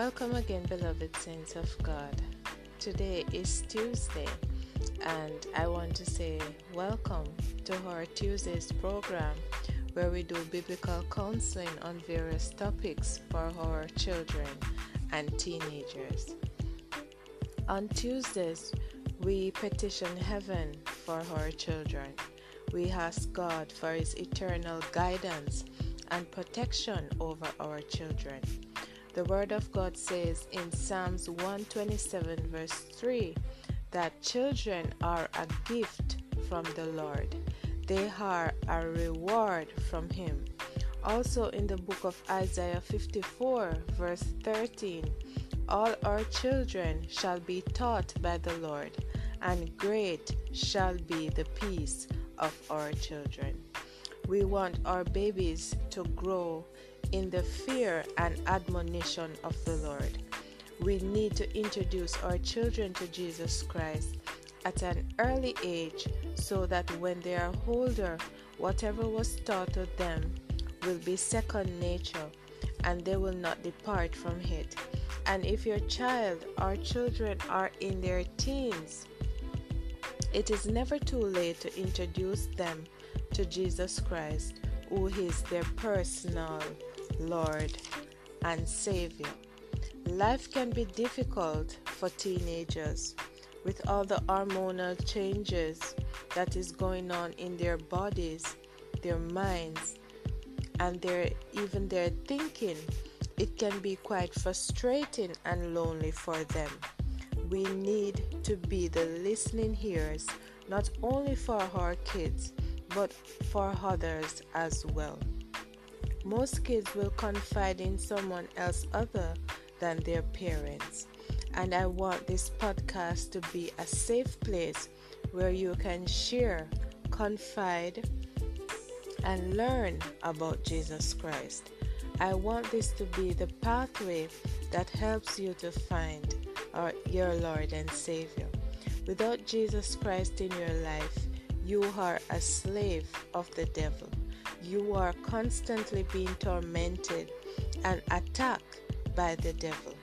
Welcome again, beloved saints of God. Today is Tuesday, and I want to say welcome to our Tuesdays program where we do biblical counseling on various topics for our children and teenagers. On Tuesdays, we petition heaven for our children. We ask God for His eternal guidance and protection over our children. The Word of God says in Psalms 127, verse 3, that children are a gift from the Lord, they are a reward from Him. Also in the book of Isaiah 54, verse 13, all our children shall be taught by the Lord, and great shall be the peace of our children. We want our babies to grow in the fear and admonition of the Lord. We need to introduce our children to Jesus Christ at an early age so that when they are older, whatever was taught to them will be second nature and they will not depart from it. And if your child or children are in their teens, it is never too late to introduce them to Jesus Christ, who is their personal Lord and Savior. Life can be difficult for teenagers with all the hormonal changes that is going on in their bodies, their minds, and their even their thinking. It can be quite frustrating and lonely for them. We need to be the listening ears not only for our kids but for others as well. Most kids will confide in someone else other than their parents. And I want this podcast to be a safe place where you can share, confide, and learn about Jesus Christ. I want this to be the pathway that helps you to find our, your Lord and Savior. Without Jesus Christ in your life, you are a slave of the devil. You are constantly being tormented and attacked by the devil.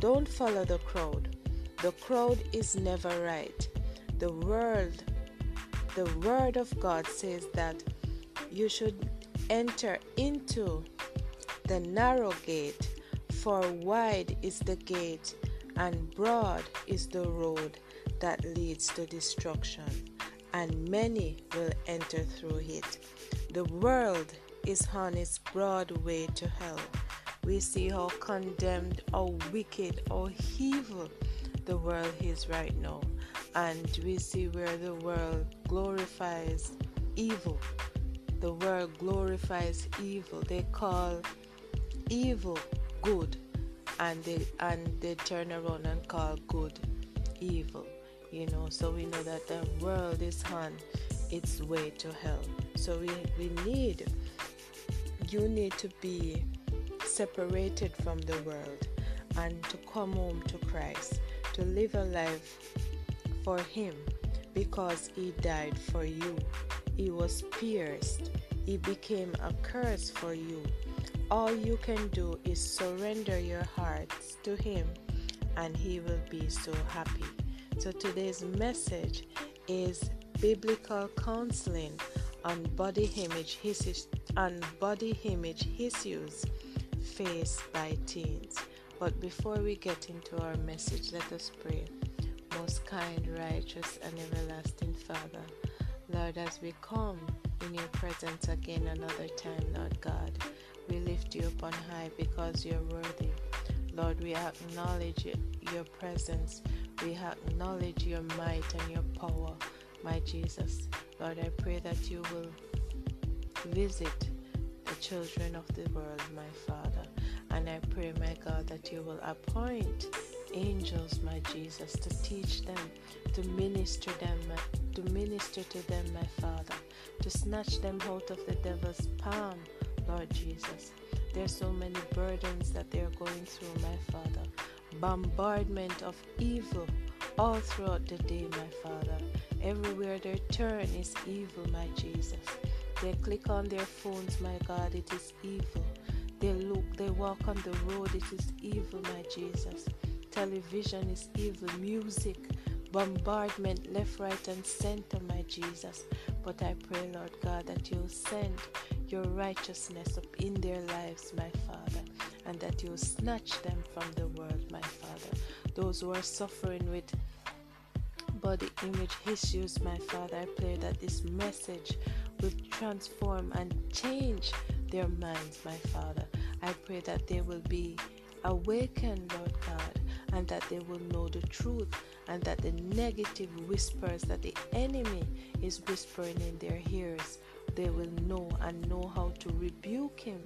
Don't follow the crowd. The crowd is never right. The world, the word of God says that you should enter into the narrow gate, for wide is the gate and broad is the road that leads to destruction, and many will enter through it. The world is on its broad way to hell. We see how condemned, how wicked, how evil the world is right now. And we see where the world glorifies evil. The world glorifies evil. They call evil good and they and they turn around and call good evil you know so we know that the world is on its way to hell so we, we need you need to be separated from the world and to come home to Christ to live a life for him because he died for you. He was pierced. He became a curse for you. All you can do is surrender your hearts to Him, and He will be so happy. So, today's message is biblical counseling on body image issues, on body image issues faced by teens. But before we get into our message, let us pray. Most kind, righteous, and everlasting Father, Lord, as we come in your presence again another time, Lord God. We lift you up on high because you're worthy. Lord, we acknowledge your presence. We acknowledge your might and your power, my Jesus. Lord, I pray that you will visit the children of the world, my Father. And I pray, my God, that you will appoint angels, my Jesus, to teach them, to minister them, to minister to them, my Father, to snatch them out of the devil's palm, Lord Jesus. There's so many burdens that they're going through, my Father. Bombardment of evil all throughout the day, my Father. Everywhere they turn is evil, my Jesus. They click on their phones, my God, it is evil. They look, they walk on the road, it is evil, my Jesus. Television is evil, music, bombardment left, right, and center, my Jesus. But I pray, Lord God, that you'll send your righteousness up in their lives, my Father, and that you'll snatch them from the world, my Father. Those who are suffering with body image issues, my Father, I pray that this message will transform and change their minds, my Father. I pray that they will be awakened, Lord God, and that they will know the truth and that the negative whispers that the enemy is whispering in their ears they will know and know how to rebuke him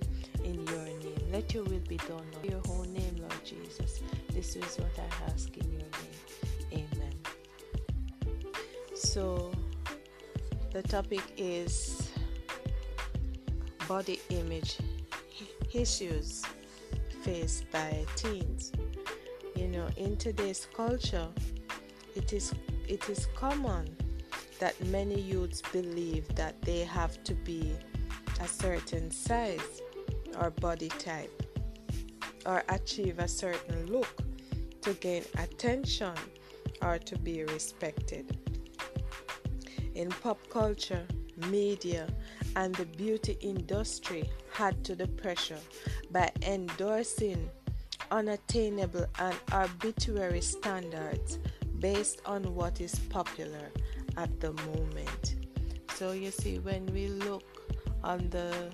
in your name. Let your will be done, Lord. Your whole name, Lord Jesus. This is what I ask in your name. So, the topic is body image issues faced by teens. You know, in today's culture, it is it is common that many youths believe that they have to be a certain size or body type or achieve a certain look to gain attention or to be respected. In pop culture, media, and the beauty industry add to the pressure by endorsing unattainable and arbitrary standards based on what is popular at the moment. So you see, when we look on the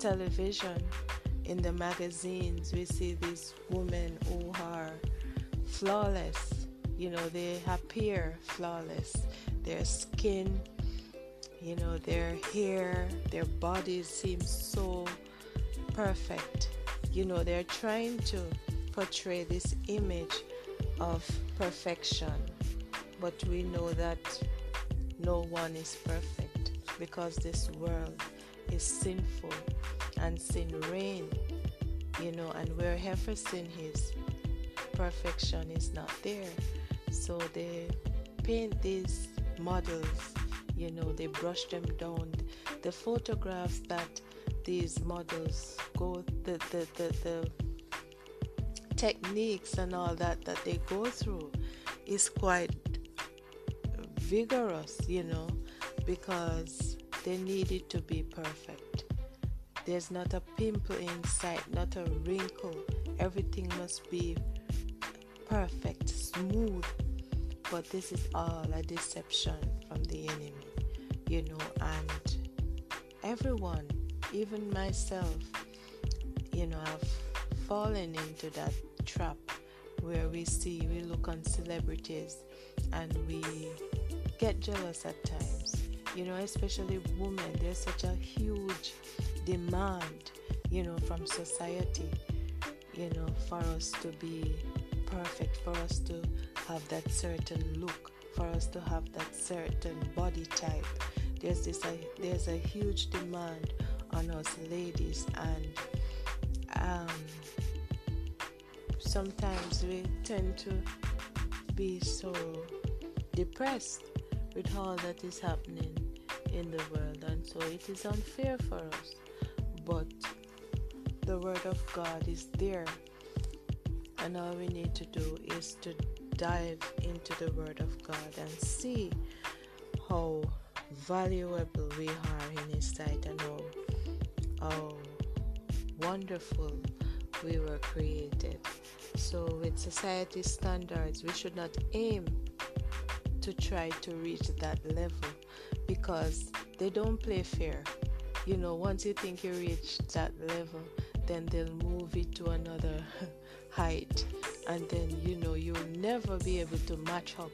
television, in the magazines, we see these women who are flawless. You know, they appear flawless. Their skin, you know, their hair, their bodies seem so perfect. You know, they're trying to portray this image of perfection. But we know that no one is perfect because this world is sinful and sin reign you know and wherever sin is perfection is not there so they paint these models you know they brush them down the photographs that these models go the the, the, the techniques and all that that they go through is quite vigorous, you know, because they need it to be perfect. There's not a pimple in sight, not a wrinkle. Everything must be perfect, smooth. But this is all a deception from the enemy, you know, and everyone, even myself, you know, I've fallen into that trap where we see, we look on celebrities and we get jealous at times. You know, especially women, there's such a huge demand, you know, from society, you know, for us to be perfect, for us to have that certain look, for us to have that certain body type. There's this a, there's a huge demand on us ladies and um, sometimes we tend to be so depressed with all that is happening in the world, and so it is unfair for us. But the Word of God is there, and all we need to do is to dive into the Word of God and see how valuable we are in His sight and how, how wonderful we were created. So, with society standards, we should not aim to try to reach that level because they don't play fair. You know, once you think you reach that level, then they'll move it to another height, and then you know you'll never be able to match up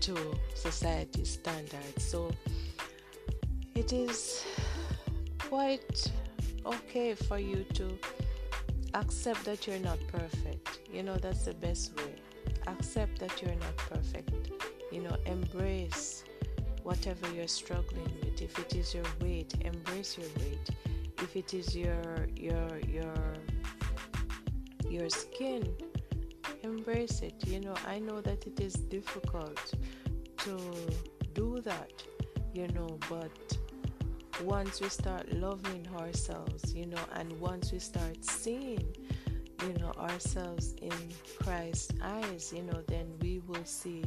to society's standards. So it is quite okay for you to accept that you're not perfect. You know, that's the best way. Accept that you're not perfect you know embrace whatever you're struggling with if it is your weight embrace your weight if it is your your your your skin embrace it you know i know that it is difficult to do that you know but once we start loving ourselves, you know, and once we start seeing, you know, ourselves in Christ's eyes, you know, then we will see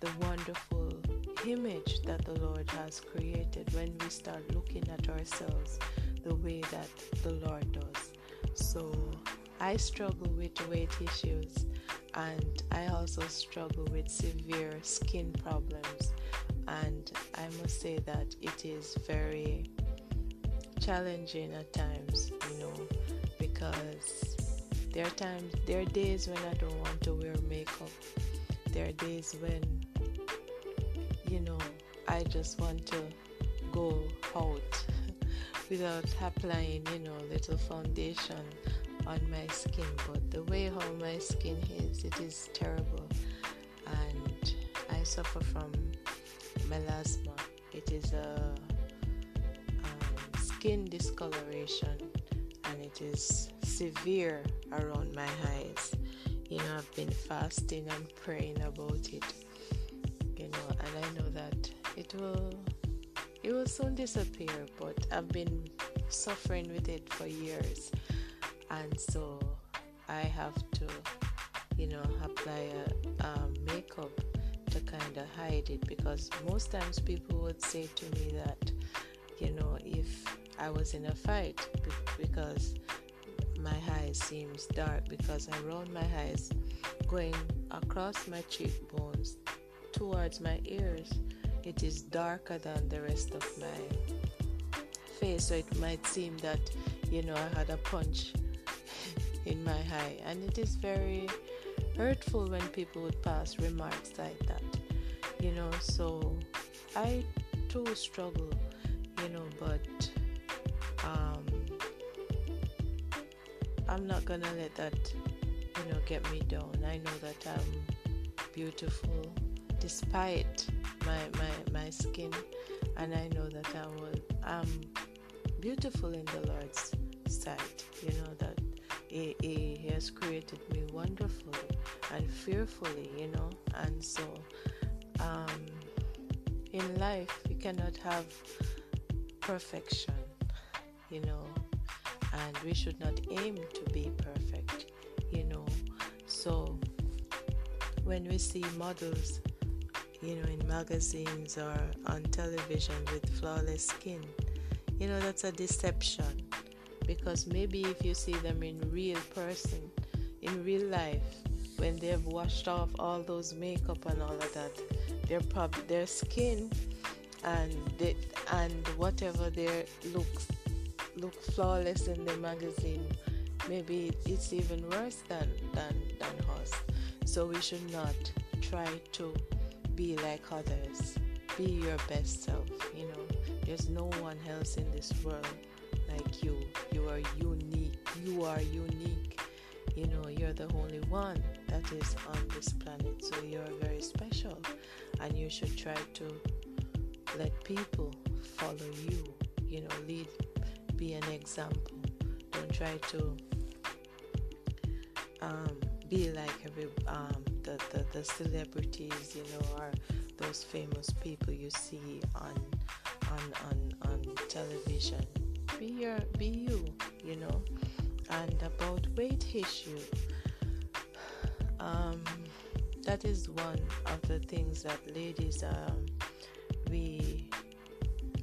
the wonderful image that the Lord has created when we start looking at ourselves the way that the Lord does. So I struggle with weight issues and I also struggle with severe skin problems. And I must say that it is very challenging at times, you know, because there are times, there are days when I don't want to wear makeup. There are days when, you know, I just want to go out without applying, you know, little foundation on my skin. But the way how my skin is, it is terrible. And I suffer from melasma. It is a um, skin discoloration and it is severe around my eyes. You know, I've been fasting and praying about it. You know, and I know that it will it will soon disappear, but I've been suffering with it for years. And so I have to, you know, apply a, a makeup to kind of hide it because most times people would say to me that, you know, if I was in a fight because my eyes seems dark because I roll my eyes going across my cheekbones towards my ears it is darker than the rest of my face. So it might seem that you know I had a punch in my eye and it is very hurtful when people would pass remarks like that you know. So I too struggle you know but um I'm not gonna let that you know get me down. I know that I'm beautiful despite my, my, my skin. And I know that I will I'm beautiful in the Lord's sight. You know that he, he has created me wonderfully and fearfully, you know, and so um, in life you cannot have perfection, you know, and we should not aim to be perfect, you know. So when we see models you know, in magazines or on television with flawless skin. You know, that's a deception because maybe if you see them in real person, in real life, when they've washed off all those makeup and all of that, their prob- their skin and they, and whatever their looks look flawless in the magazine, maybe it's even worse than than than us. So we should not try to be like others. Be your best self. You know, there's no one else in this world like you. Are unique. You are unique. You know, you're the only one that is on this planet. So you're very special. And you should try to let people follow you. You know, lead, be an example. Don't try to um, be like every um, the, the, the celebrities, you know, or those famous people you see on on on, on television. Be your be you, you know. And about weight issue, um, that is one of the things that ladies um, we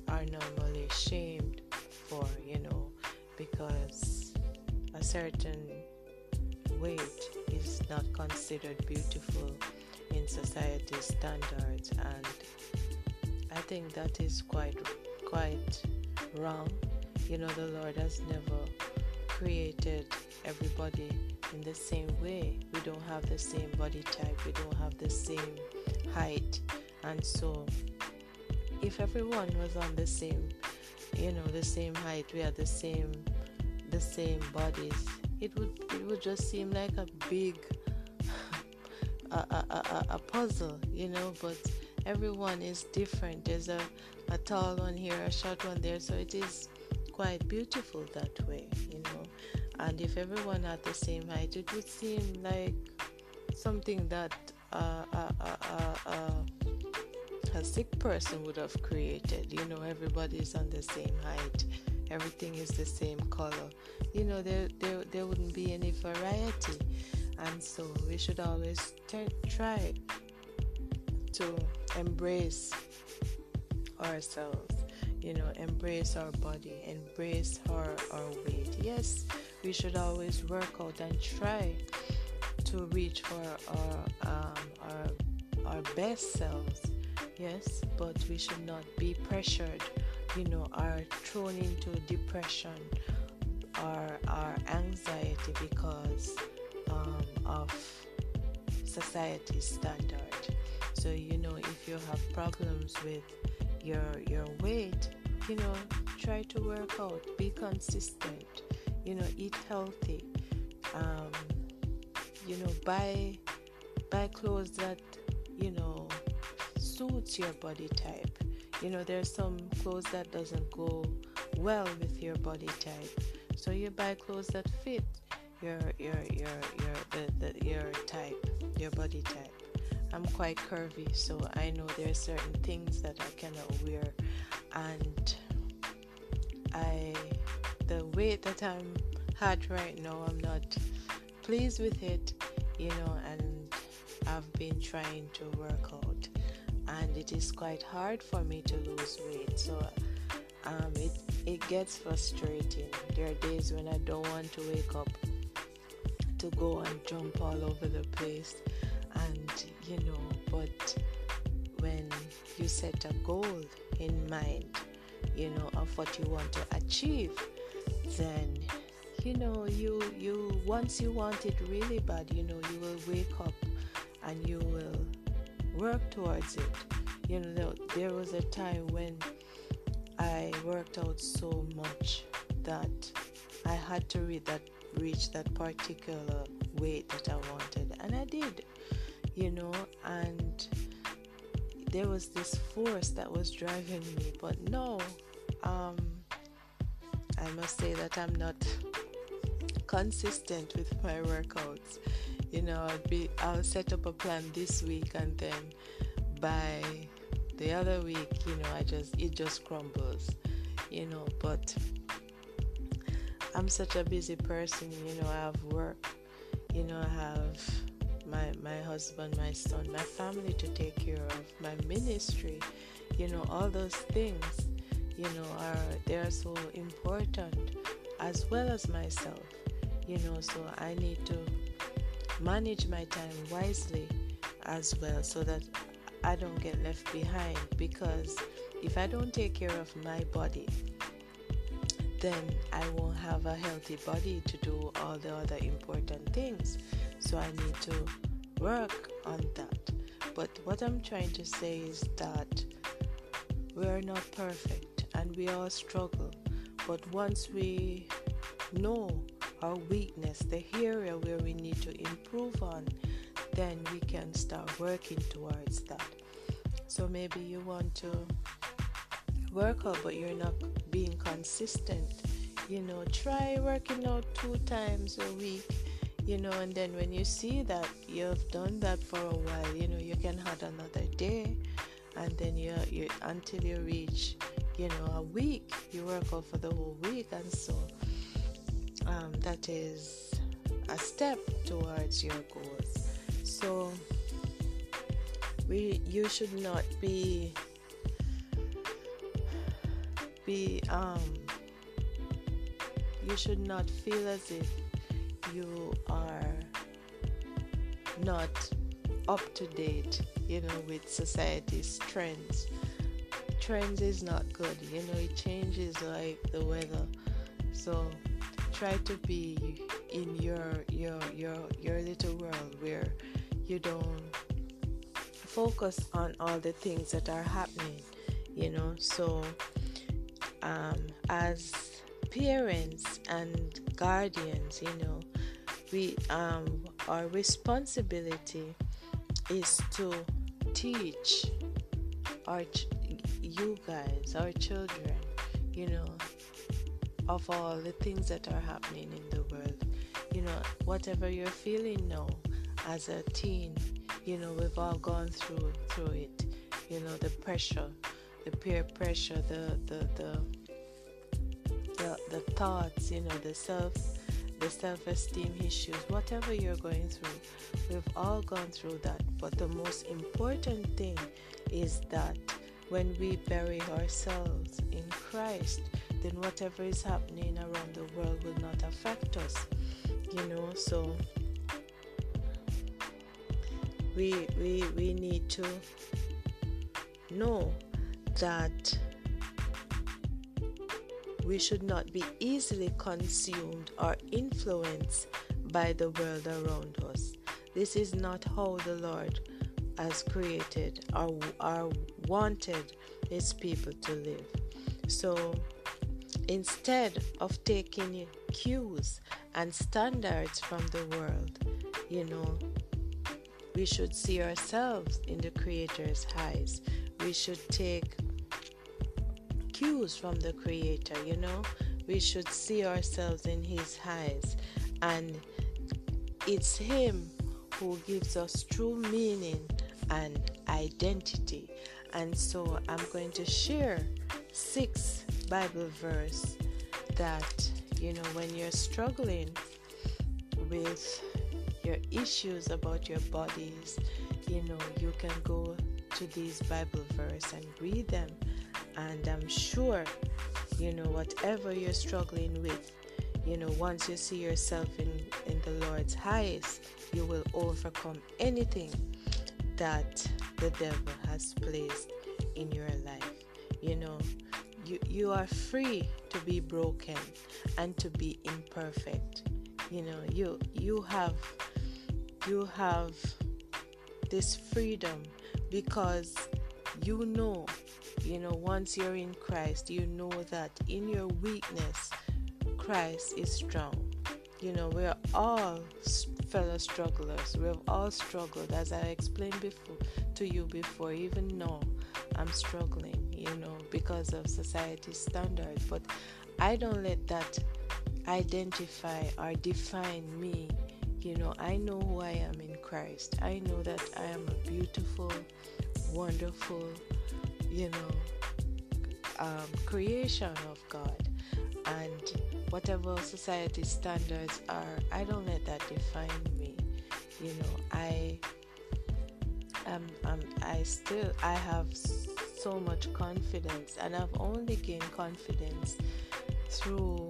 are normally shamed for, you know, because a certain weight is not considered beautiful in society's standards and I think that is quite quite wrong. You know the Lord has never created everybody in the same way. We don't have the same body type, we don't have the same height. And so if everyone was on the same you know the same height, we had the same the same bodies it would it would just seem like a big a, a, a, a puzzle, you know, but everyone is different. There's a, a tall one here, a short one there, so it is quite beautiful that way, you know. And if everyone had the same height, it would seem like something that uh, uh, uh, a sick person would have created. You know, everybody's on the same height, everything is the same color. You know, there there, there wouldn't be any variety, and so we should always try to embrace ourselves. You know, embrace our body, embrace our our weight. Yes, we should always work out and try to reach for our um, our our best selves yes but we should not be pressured you know are thrown into depression or our anxiety because um, of society standard so you know if you have problems with your your weight you know try to work out be consistent you know eat healthy um, you know buy buy clothes that you know suits your body type. You know there's some clothes that doesn't go well with your body type. So you buy clothes that fit your your your your the, the your type your body type i'm quite curvy so i know there are certain things that i cannot wear and i the weight that i'm at right now i'm not pleased with it, you know, and I've been trying to work out, and it is quite hard for me to lose weight. So um, it it gets frustrating. There are days when I don't want to wake up to go and jump all over the place, and you know, but when you set a goal in mind, you know, of what you want to achieve, then you know you you once you want it really bad you know you will wake up and you will work towards it. You know there was a time when i worked out so much that i had to reach that reach that particular weight that i wanted and i did you know and there was this force that was driving me but no um i must say that i'm not consistent with my workouts. You know, I'll be I'll set up a plan this week and then by the other week, you know, I just it just crumbles. You know, but I'm such a busy person, you know, I have work, you know, I have my my husband, my son, my family to take care of, my ministry, you know, all those things, you know, are they are so important as well as myself you know so i need to manage my time wisely as well so that i don't get left behind because if i don't take care of my body then i won't have a healthy body to do all the other important things. So i need to work on that. But what i'm trying to say is that we are not perfect and we all struggle. But once we know our weakness, the area where we need to improve on, then we can start working towards that. So maybe you want to work out, but you're not being consistent. You know, try working out two times a week. You know, and then when you see that you've done that for a while, you know, you can have another day, and then you, you until you reach, you know, a week. You work out for the whole week, and so um, that is a step towards your goals. So we you should not be be um you should not feel as if you are not up to date you know with society's trends. Trends is not good you know it changes like the weather. So try to be in your your your your little world where you don't focus on all the things that are happening you know. So um, as parents and guardians you know we um, our responsibility is to teach our ch- you guys our children you know of all the things that are happening in the world. You know, whatever you're feeling now as a teen, you know, we've all gone through through it. you know, the pressure, the peer pressure, the the the the, the thoughts, you know, the self the self-esteem issues, whatever you're going through. We've all gone through that. But the most important thing is that when we bury ourselves in Christ, then whatever is happening around the world will not affect us. You know, so we we we need to know that we should not be easily consumed or influenced by the world around us. This is not how the Lord has created or, or wanted his people to live. So instead of taking cues and standards from the world, you know, we should see ourselves in the Creator's eyes. We should take cues from the Creator, you know. We should see ourselves in His eyes. And it's Him who gives us true meaning and identity. And so I'm going to share six Bible verse that you know when you're struggling with your issues about your bodies, you know, you can go to these Bible verse and read them and I'm sure you know whatever you're struggling with you know once you see yourself in in the Lord's highest you will overcome anything that the devil has placed in your life. You know, you, you are free to be broken and to be imperfect. You know, you you have you have this freedom because you know, you know, once you're in Christ, you know that in your weakness, Christ is strong. You know, we're all fellow strugglers. We've all struggled, as I explained before to you before. Even now, I'm struggling, you know, because of society's standards. But I don't let that identify or define me. You know, I know who I am in Christ. I know that I am a beautiful, wonderful, you know, um, creation of God. And whatever society standards are, I don't let that define me. You know, I am, um, I still, I have so much confidence, and I've only gained confidence through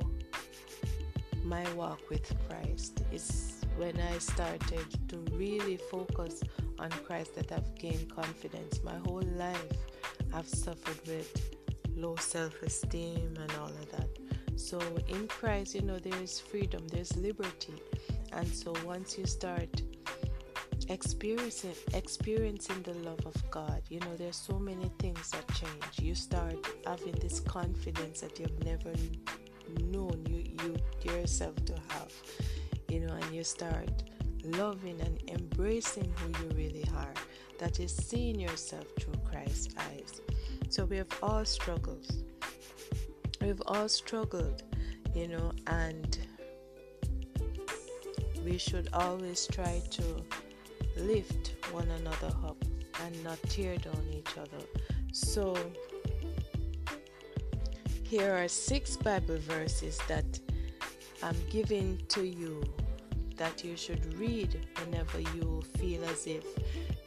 my walk with Christ. It's when I started to really focus on Christ that I've gained confidence. My whole life, I've suffered with low self esteem and all of that. So in Christ, you know, there is freedom, there's liberty. And so once you start experiencing experiencing the love of God, you know, there's so many things that change. You start having this confidence that you've never known you, you yourself to have. You know, and you start loving and embracing who you really are. That is seeing yourself through Christ's eyes. So we have all struggles we've all struggled, you know, and we should always try to lift one another up and not tear down each other. So, here are six Bible verses that I'm giving to you that you should read whenever you feel as if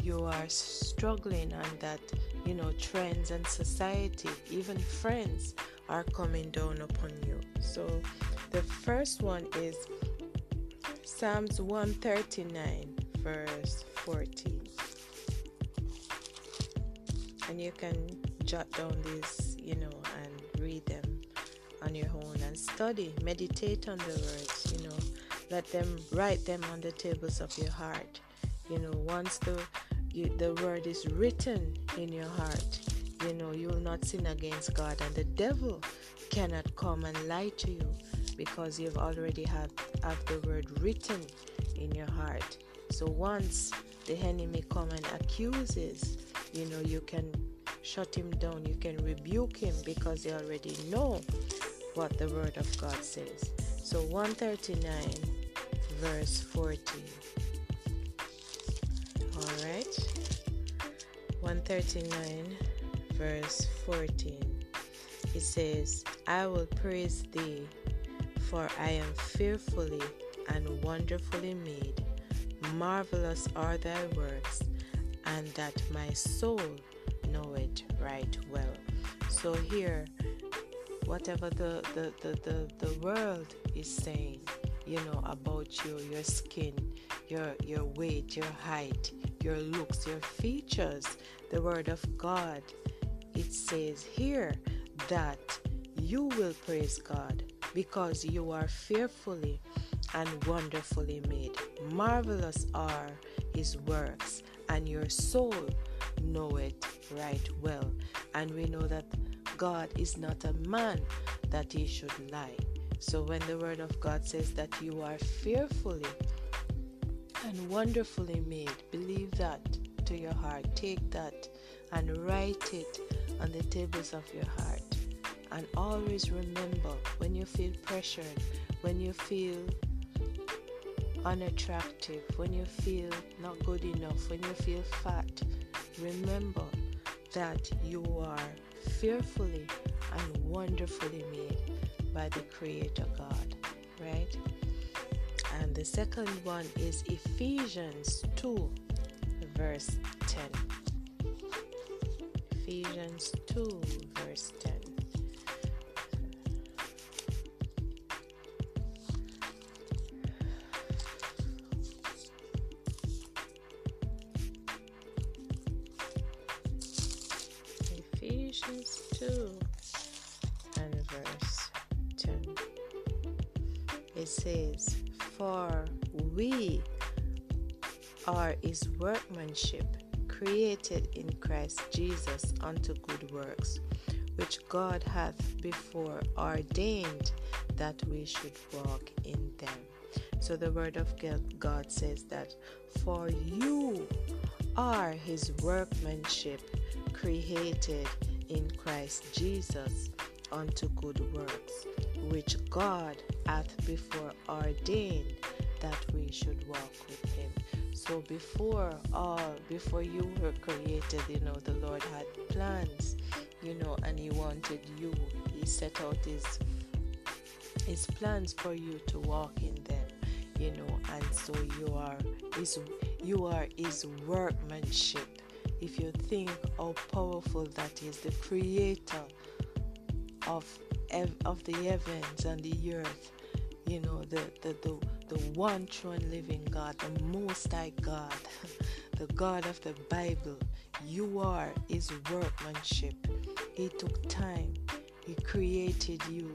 you are struggling and that you know trends and society even friends are coming down upon you. So the first one is Psalms 139, verse 14. And you can jot down these, you know, on your own and study, meditate on the words, you know, let them write them on the tables of your heart. You know, once the you, the word is written in your heart, you know you will not sin against God and the devil cannot come and lie to you because you've already had have the word written in your heart so once the enemy come and accuses you know you can shut him down you can rebuke him because you already know what the word of God says so 139 verse 14 all right 139, verse 14. It says, I will praise thee, for I am fearfully and wonderfully made. Marvelous are thy works, and that my soul know it right well. So here, whatever the, the, the, the, the world is saying, you know, about you, your skin, your your weight, your height, your looks, your features, the word of God, it says here that you will praise God because you are fearfully and wonderfully made. Marvelous are his works, and your soul know it right well. And we know that God is not a man that he should lie. So when the word of God says that you are fearfully and wonderfully made, believe that to your heart. Take that and write it on the tables of your heart. And always remember when you feel pressured, when you feel unattractive, when you feel not good enough, when you feel fat, remember that you are fearfully and wonderfully made by the Creator God, right? And the second one is Ephesians 2, verse 10. Ephesians 2, verse 10. 2 and verse 10. It says, For we are his workmanship, created in Christ Jesus unto good works, which God hath before ordained that we should walk in them. So the word of God says that, For you are his workmanship, created in Christ Jesus unto good works, which God hath before ordained that we should walk with him. So before all, before you were created, you know, the Lord had plans, you know, and he wanted you. He set out his his plans for you to walk in them, you know, and so you are his you are his workmanship if you think how powerful that is, the creator of of the heavens and the earth, you know, the the the, the one true and living God, the most high God, the God of the Bible. You are his workmanship. He took time. He created you.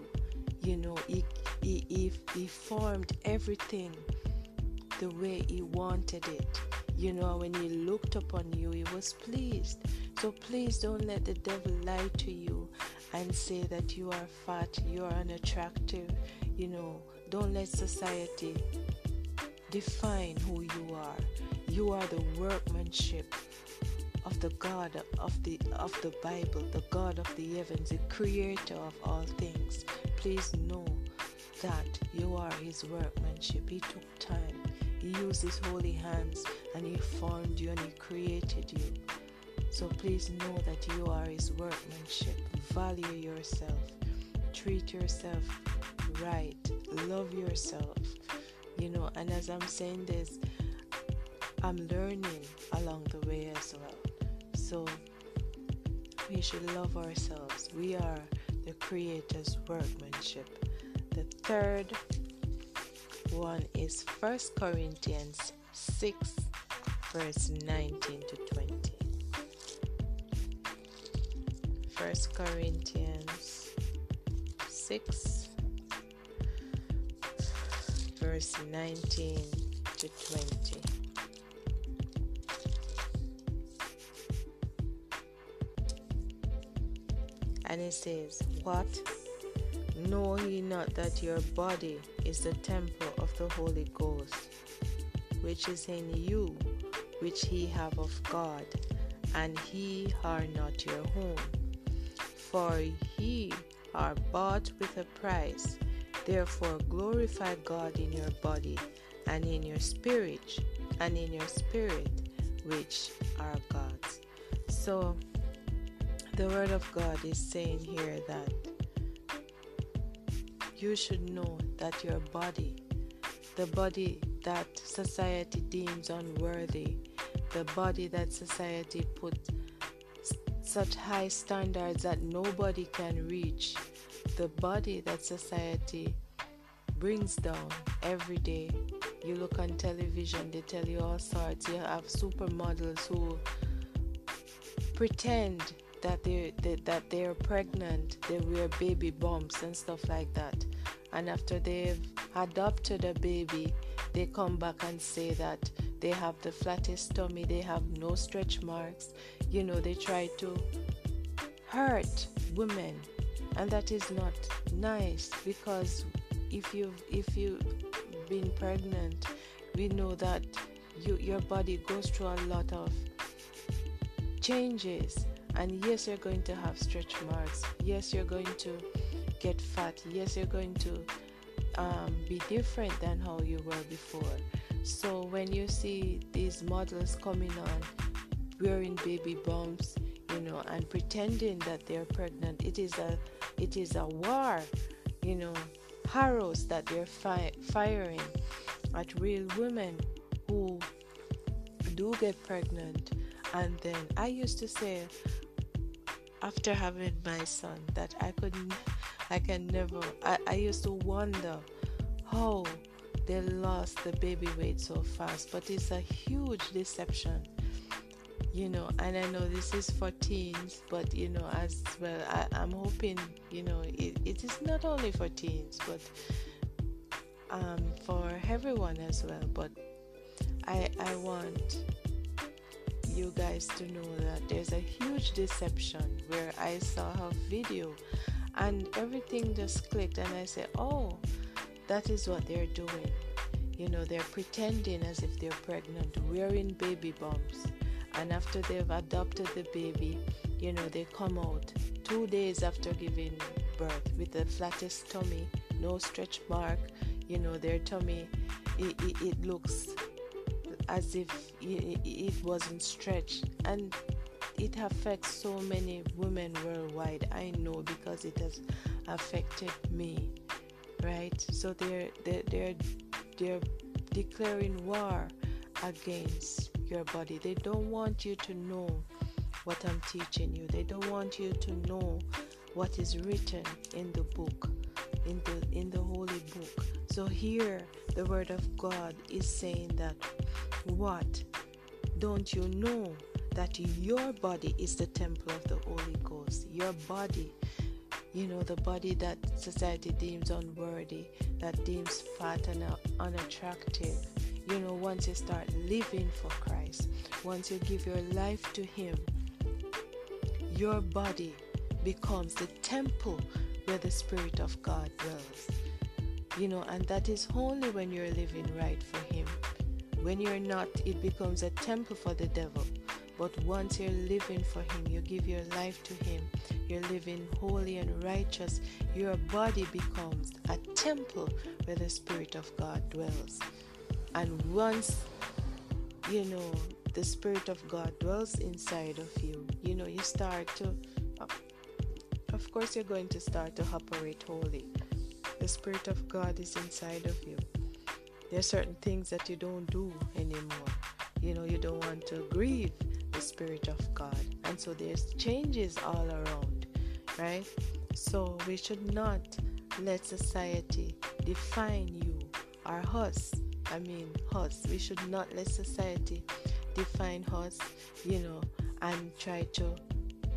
You know, he, he, he, he formed everything the way he wanted it you know, when he looked upon you, he was pleased. So please don't let the devil lie to you and say that you are fat, you are unattractive. You know, don't let society define who you are. You are the workmanship of the God of the of the Bible, the God of the heavens, the creator of all things. Please know that you are his workmanship. He took time he used his holy hands and he formed you and he created you. So please know that you are his workmanship. Value yourself. Treat yourself right. Love yourself. You know, and as I'm saying this, I'm learning along the way as well. So we should love ourselves. We are the Creator's workmanship. The third one is 1 Corinthians 6, verse 19 to 20. 1 Corinthians 6, verse 19 to 20. And it says, What? Know ye not that your body is the temple the Holy Ghost, which is in you, which ye have of God, and ye are not your own? For ye are bought with a price. Therefore glorify God in your body and in your spirit and in your spirit which are God's. So, the Word of God is saying here that you should know that your body, the body that society deems unworthy, the body that society put such high standards that nobody can reach, the body that society brings down every day. You look on television, they tell you all sorts. You have supermodels who pretend that they, they that they're pregnant, they wear baby bumps and stuff like that. And after they've adopted a baby, they come back and say that they have the flattest tummy, they have no stretch marks. You know, they try to hurt women, and that is not nice because if you if you've been pregnant, we know that you, your body goes through a lot of changes. And yes you're going to have stretch marks. Yes you're going to get fat. Yes you're going to um, be different than how you were before. So when you see these models coming on wearing baby bumps you know and pretending that they're pregnant it is a it is a war you know arrows that they're fi- firing at real women who do get pregnant. And then I used to say, after having my son, that I couldn't, I can never, I, I used to wonder how they lost the baby weight so fast. But it's a huge deception, you know. And I know this is for teens, but you know, as well, I, am hoping, you know, it, it is not only for teens, but um, for everyone as well. But I, I want you guys to know that there's a huge deception where I saw her video and everything just clicked and I said, "Oh, that is what they're doing." You know, they're pretending as if they're pregnant, wearing baby bumps. And after they've adopted the baby, you know, they come out 2 days after giving birth with the flattest tummy, no stretch mark, you know, their tummy it, it, it looks as if it wasn't stretched and it affects so many women worldwide i know because it has affected me right? So they're they're they're, they're declaring war against your body. They don't want you to know what i'm teaching you. They don't want you to know what is written in the book in the in the holy book. So here the word of god is saying that what? Don't you know that your body is the temple of the Holy Ghost? Your body, you know, the body that society deems unworthy, that deems fat and uh, unattractive. You know, once you start living for Christ, once you give your life to Him, your body becomes the temple where the Spirit of God dwells. You know, and that is only when you're living right for Him. When you're not, it becomes a temple for the devil. But once you're living for Him, you give your life to Him, you're living holy and righteous, your body becomes a temple where the Spirit of God dwells. And once, you know, the Spirit of God dwells inside of you, you know, you start to, uh, of course, you're going to start to operate holy. The Spirit of God is inside of you there are certain things that you don't do anymore. You know, you don't want to grieve the Spirit of God. And so there's changes all around, right? So we should not let society define you or us. I mean, us. We should not let society define us, you know, and try to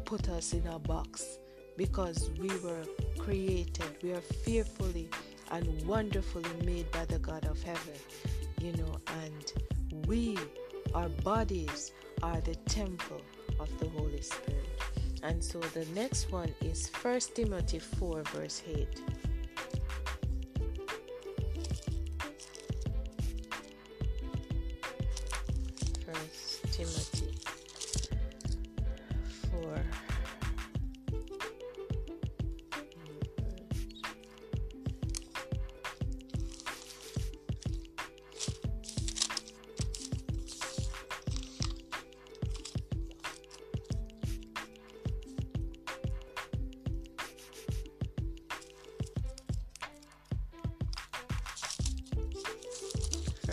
put us in a box because we were created, we are fearfully and wonderfully made by the God of heaven, you know, and we, our bodies, are the temple of the Holy Spirit. And so the next one is 1 Timothy 4, verse 8.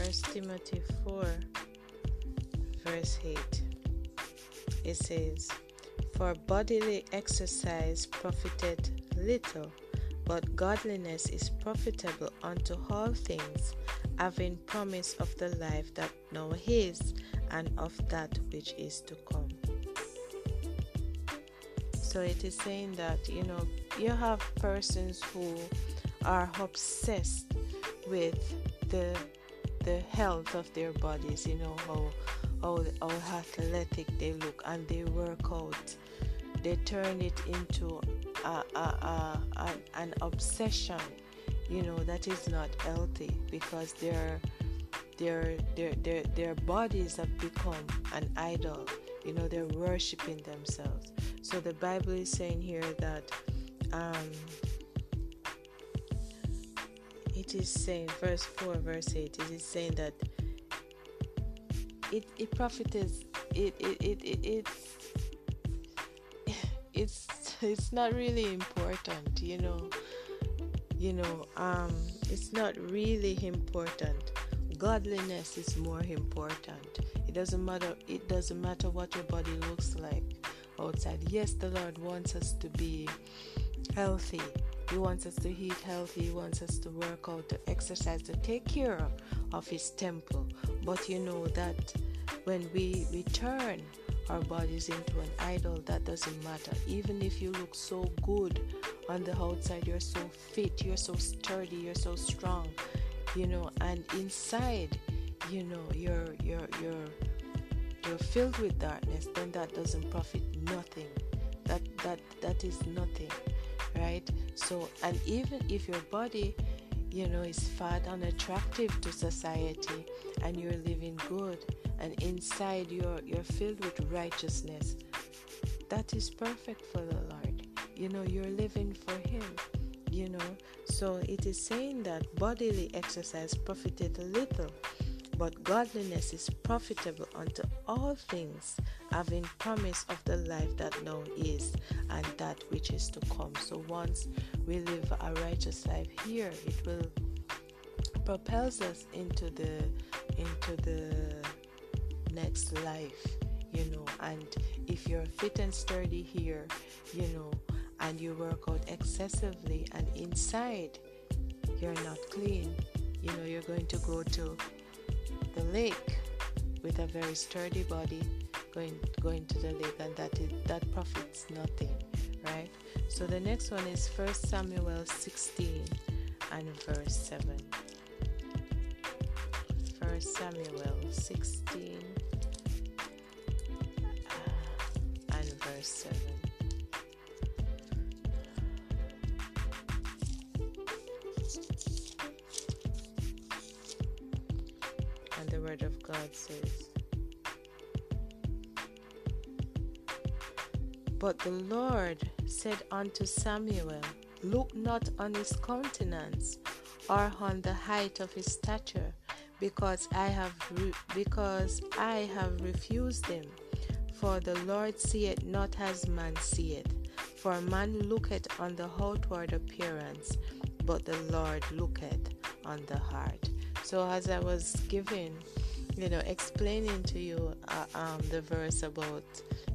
First Timothy 4, verse 8. It says, For bodily exercise profited little, but godliness is profitable unto all things, having promise of the life that now is, and of that which is to come. So it is saying that, you know, you have persons who are obsessed with the the health of their bodies, you know, how how, how athletic they look and they work out. They turn it into a, a, a, a, an obsession, you know, that is not healthy because their their their their their bodies have become an idol. You know, they're worshiping themselves. So the Bible is saying here that um, it is saying, verse 4, verse 8, it is saying that it, it profits, it, it, it, it, it, it's, it's not really important, you know, you know, um, it's not really important. Godliness is more important. It doesn't matter, it doesn't matter what your body looks like outside. Yes, the Lord wants us to be healthy. He wants us to eat healthy. He wants us to work out, to exercise, to take care of His temple. But you know that when we return our bodies into an idol, that doesn't matter. Even if you look so good on the outside, you're so fit, you're so sturdy, you're so strong, you know, and inside, you know, you're you're you're you're filled with darkness, then that doesn't profit nothing. That that that is nothing, right? So and even if your body, you know, is fat and attractive to society and you're living good and inside you're you're filled with righteousness, that is perfect for the Lord. You know, you're living for him you know so it is saying that bodily exercise profited little but godliness is profitable unto all things, having promise of the life that now is and that which is to come. So once we live a righteous life here, it will propels us into the into the next life, you know. And if you're fit and sturdy here, you know, and you work out excessively and inside you're not clean, you know, you're going to go to the lake with a very sturdy body going going to the lake and that that profits nothing right? So the next one is first samuel 16 and verse 7 first samuel 16 uh, and verse 7 But the Lord said unto Samuel, Look not on his countenance or on the height of his stature, because I have re- because I have refused him. For the Lord seeth not as man seeth. For man looketh on the outward appearance, but the Lord looketh on the heart. So, as I was giving, you know, explaining to you uh, um, the verse about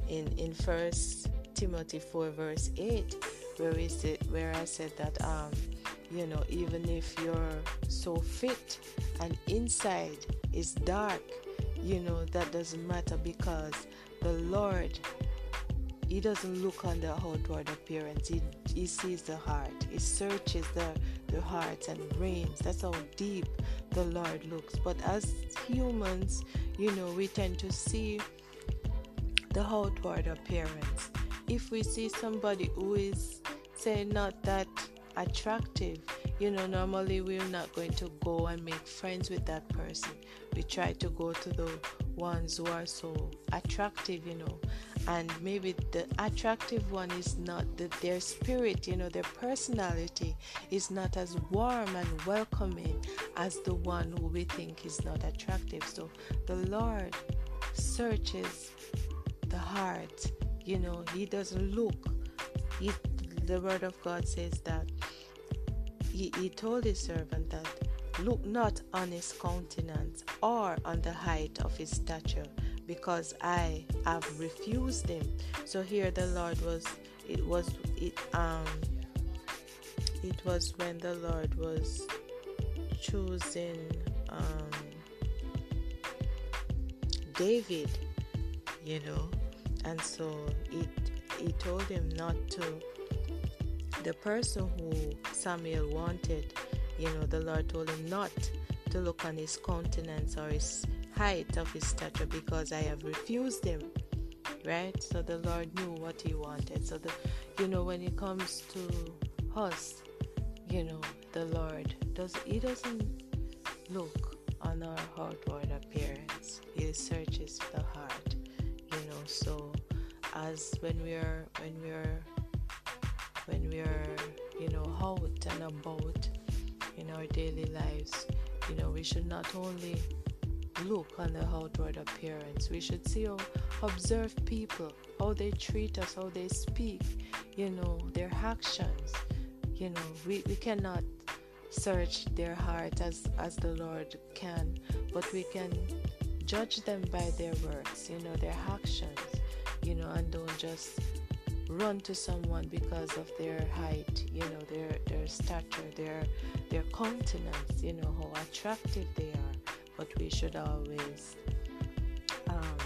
in in First Timothy four verse eight, where we said, where I said that um, you know, even if you're so fit and inside is dark, you know, that doesn't matter because the Lord he doesn't look on the outward appearance. He, he sees the heart. He searches the, the hearts and brains. That's how deep the Lord looks. But as humans, you know, we tend to see the outward appearance. If we see somebody who is, say, not that attractive, you know, normally we're not going to go and make friends with that person. We try to go to the ones who are so attractive, you know, and maybe the attractive one is not that their spirit you know their personality is not as warm and welcoming as the one who we think is not attractive so the lord searches the heart you know he doesn't look he, the word of god says that he, he told his servant that Look not on his countenance or on the height of his stature, because I have refused him. So here the Lord was it was it um it was when the Lord was choosing um David, you know, and so it he told him not to the person who Samuel wanted, you know, the Lord told him not to look on his countenance or his height of his stature because I have refused him. Right? So the Lord knew what he wanted. So the you know when it comes to us, you know, the Lord does he doesn't look on our outward appearance. He searches the heart. So as when we are when we are when we are you know out and about in our daily lives you know we should not only look on the outward appearance. We should see how observe people how they treat us how they speak you know their actions. You know we, we cannot search their heart as as the lord can but we can judge them by their works you know their actions you know and don't just run to someone because of their height, you know, their their stature, their their countenance, you know, how attractive they are. But we should always um,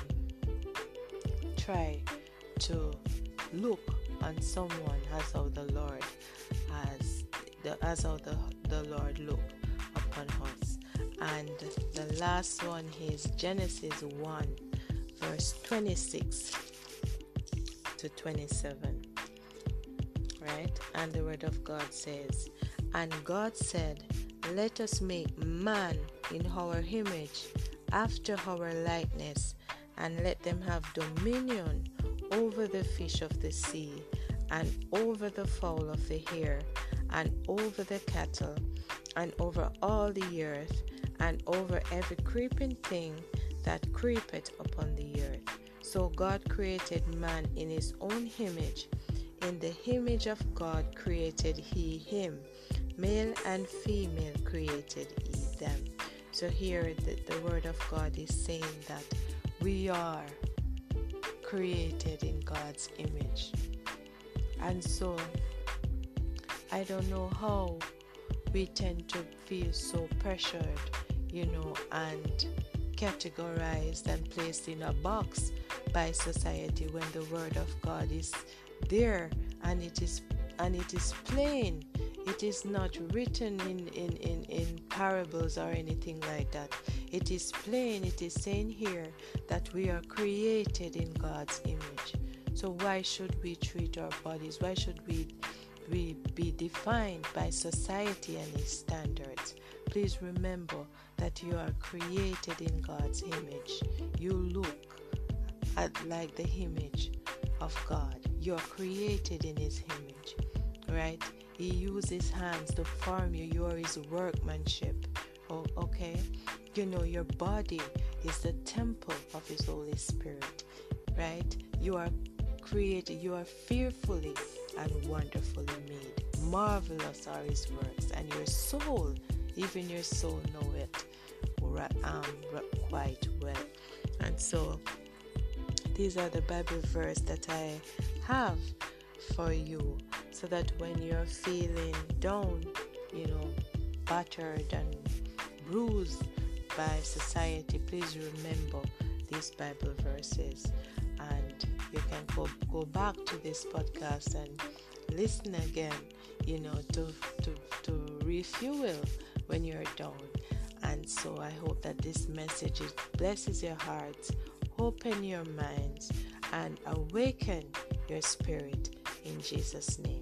try to look on someone as how the Lord has the as how the, the Lord look upon us. And the last one is Genesis 1 verse 26 to 27. Right? And the Word of God says, And God said, Let us make man in our image, after our likeness, and let them have dominion over the fish of the sea, and over the fowl of the air, and over the cattle, and over all the earth, and over every creeping thing that creepeth upon the earth. So God created man in his own image. In the image of God created he him. Male and female created he them. So here the, the word of God is saying that we are created in God's image. And so I don't know how we tend to feel so pressured, you know, and categorized and placed in a box by society when the word of God is there and it is and it is plain it is not written in, in, in, in parables or anything like that. It is plain, it is saying here that we are created in God's image. So why should we treat our bodies? Why should we we be defined by society and its standards? Please remember that you are created in God's image. You look at like the image of God. You are created in His image, right? He uses His hands to form you. You are His workmanship. Oh, okay? You know, your body is the temple of His Holy Spirit, right? You are created, you are fearfully and wonderfully made. Marvelous are His works, and your soul, even your soul, know it um, quite well. And so, these are the Bible verse that I have for you, so that when you're feeling down, you know, battered and bruised by society, please remember these Bible verses, you can go go back to this podcast and listen again, you know, to to to refuel when you're down and so I hope that this message blesses your hearts, open your minds, and awaken your spirit in Jesus' name.